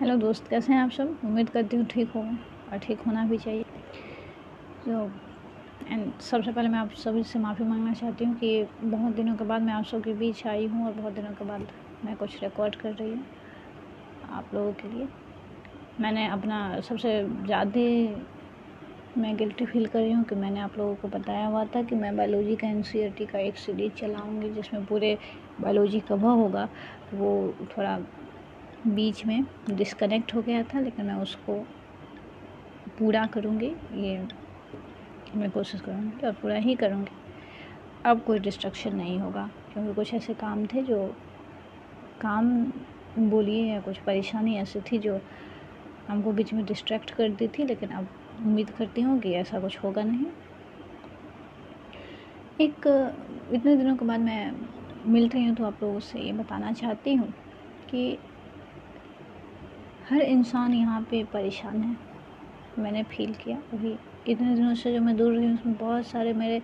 Hello दोस्त, कैसे हैं आप सब? उम्मीद करती हूँ ठीक हो और ठीक होना भी चाहिए। तो एंड सबसे पहले मैं आप सभी से माफ़ी मांगना चाहती हूँ कि बहुत दिनों के बाद मैं आप सबके बीच आई हूँ और बहुत दिनों के बाद मैं कुछ रिकॉर्ड कर रही हूँ आप लोगों के लिए। मैंने अपना सबसे ज़्यादा मैं गिल्टी फील कर रही हूँ कि मैंने आप लोगों को बताया हुआ था कि मैं बायोलॉजी का एन का एक सीरीज़ चलाऊँगी, जिसमें पूरे बायोलॉजी कवर होगा वो थोड़ा बीच में डिस्कनेक्ट हो गया था, लेकिन मैं उसको पूरा करूँगी, ये मैं कोशिश करूँगी और पूरा ही करूँगी। अब कोई डिस्ट्रक्शन नहीं होगा, क्योंकि कुछ ऐसे काम थे जो काम बोलिए या कुछ परेशानी ऐसी थी जो हमको बीच में डिस्ट्रैक्ट कर दी थी, लेकिन अब उम्मीद करती हूँ कि ऐसा कुछ होगा नहीं। एक, इतने दिनों के बाद मैं मिल रही हूँ तो आप लोगों से ये बताना चाहती हूँ कि हर इंसान यहाँ पे परेशान है। मैंने फील किया। अभी इतने दिनों से जो मैं दूर रही हूँ, उसमें बहुत सारे मेरे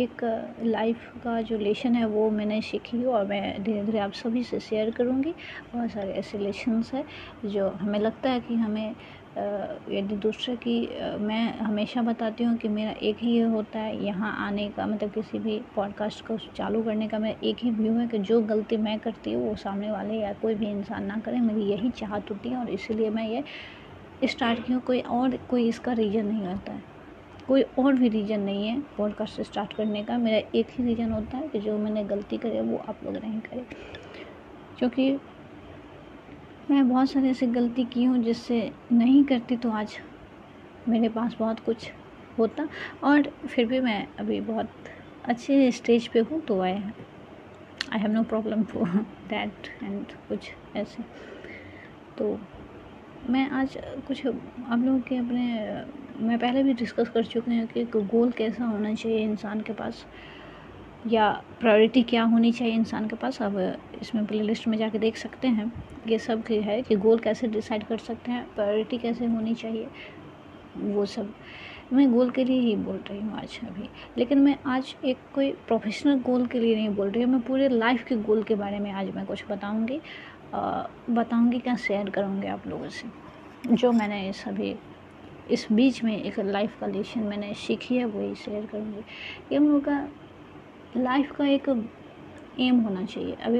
एक लाइफ का जो लेसन है वो मैंने सीखी और मैं धीरे धीरे आप सभी से शेयर करूँगी। बहुत सारे ऐसे लेसन्स हैं जो हमें लगता है कि हमें यदि दूसरे की मैं हमेशा बताती हूँ कि मेरा एक ही ये होता है। यहाँ आने का मतलब किसी भी पॉडकास्ट को चालू करने का मेरा एक ही व्यू है कि जो गलती मैं करती हूँ वो सामने वाले या कोई भी इंसान ना करे। मेरी यही चाहत होती है और इसीलिए मैं ये स्टार्ट की हूँ। कोई और, कोई इसका रीज़न नहीं होता है। कोई और भी रीज़न नहीं है पॉडकास्ट स्टार्ट करने का। मेरा एक ही रीज़न होता है कि जो मैंने गलती करे वो आप लोग नहीं करें। क्योंकि मैं बहुत सारी ऐसी गलती की हूँ जिससे नहीं करती तो आज मेरे पास बहुत कुछ होता। और फिर भी मैं अभी बहुत अच्छे स्टेज पे हूँ तो I I have no problem for that and कुछ ऐसे। तो मैं आज कुछ, आप लोगों के अपने, मैं पहले भी डिस्कस कर चुकी हूँ कि गोल कैसा होना चाहिए इंसान के पास, या प्रायोरिटी क्या होनी चाहिए इंसान के पास। अब इसमें प्ले लिस्ट में जाके देख सकते हैं। ये सब है कि गोल कैसे डिसाइड कर सकते हैं प्रायोरिटी कैसे होनी चाहिए, वो सब। मैं गोल के लिए ही बोल रही हूँ आज अभी। लेकिन मैं आज एक कोई प्रोफेशनल गोल के लिए नहीं बोल रही हूँ। मैं पूरे लाइफ के गोल के बारे में आज मैं कुछ बताऊँगी। बताऊँगी, क्या शेयर करूँगी आप लोगों से। जो मैंने इस अभी, इस बीच में एक लाइफ का लेसन मैंने सीखी है, वही शेयर करूँगी। ये हम लोग का लाइफ का एक एम होना चाहिए। अभी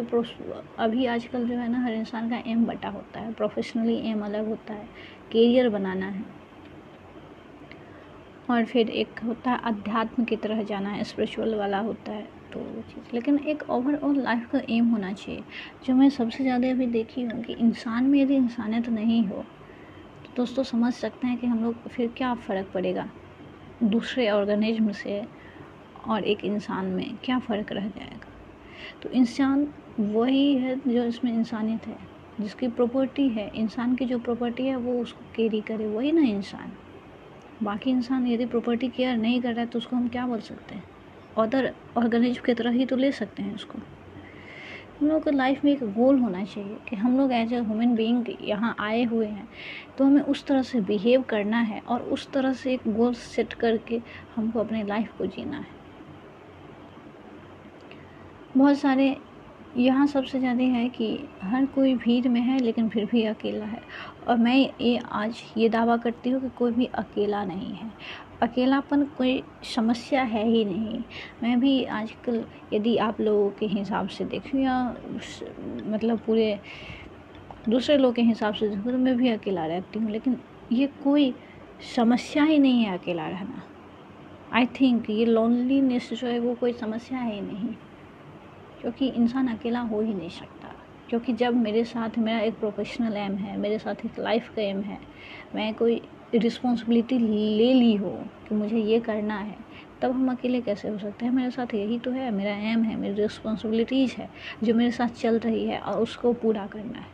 अभी आजकल जो है ना, हर इंसान का एम बटा होता है। प्रोफेशनली एम अलग होता है। करियर बनाना है। और फिर एक होता है, अध्यात्म की तरह जाना है। स्पिरिचुअल वाला होता है तो वो चीज़। लेकिन एक ओवरऑल लाइफ का एम होना चाहिए। जो मैं सबसे ज़्यादा अभी देखी हूँ कि इंसान में यदि इंसानियत नहीं हो दोस्तों समझ सकते हैं कि हम लोग फिर क्या फ़र्क पड़ेगा। दूसरे ऑर्गेनिज्म से और एक इंसान में क्या फ़र्क रह जाएगा। तो इंसान वही है जो इसमें इंसानियत है, जिसकी प्रॉपर्टी है। इंसान की जो प्रॉपर्टी है, वो उसको कैरी करे, वही ना इंसान। बाकी इंसान यदि प्रॉपर्टी केयर नहीं कर रहा है तो उसको हम क्या बोल सकते हैं? अदर ऑर्गेनिज्म की तरह ही तो ले सकते हैं उसको। हम लोग को लाइफ में एक गोल होना चाहिए कि हम लोग एज ए ह्यूमन बीइंग यहाँ आए हुए हैं। तो हमें उस तरह से बिहेव करना है और उस तरह से एक गोल सेट करके हमको अपने लाइफ को जीना है। बहुत सारे यहाँ सबसे ज़्यादा है कि हर कोई भीड़ में है लेकिन फिर भी अकेला है। और मैं ये आज ये दावा करती हूँ कि कोई भी अकेला नहीं है। अकेलापन कोई समस्या है ही नहीं। मैं भी आजकल यदि आप लोगों के हिसाब से देखूँ या मतलब पूरे दूसरे लोग के हिसाब से देखूँ तो मैं भी अकेला रहती हूँ, लेकिन ये कोई समस्या ही नहीं है अकेला रहना। आई थिंक ये लोनलीनेस जो है वो कोई समस्या है ही नहीं, क्योंकि इंसान अकेला हो ही नहीं सकता। क्योंकि जब मेरे साथ मेरा एक प्रोफेशनल एम है, मेरे साथ एक लाइफ का एम है, मैं कोई रिस्पॉन्सिबिलिटी ले ली हो कि मुझे ये करना है, तब हम अकेले कैसे हो सकते हैं? मेरे साथ यही तो है, मेरा एम है, मेरी रिस्पॉन्सिबिलिटीज़ है, जो मेरे साथ चल रही है, और उसको पूरा करना है।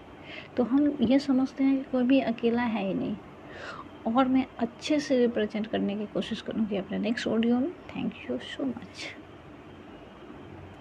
तो हम ये समझते हैं कि कोई भी अकेला है ही नहीं। और मैं अच्छे से रिप्रेजेंट करने की कोशिश करूँगी अपने नेक्स्ट ऑडियो में। Thank you so much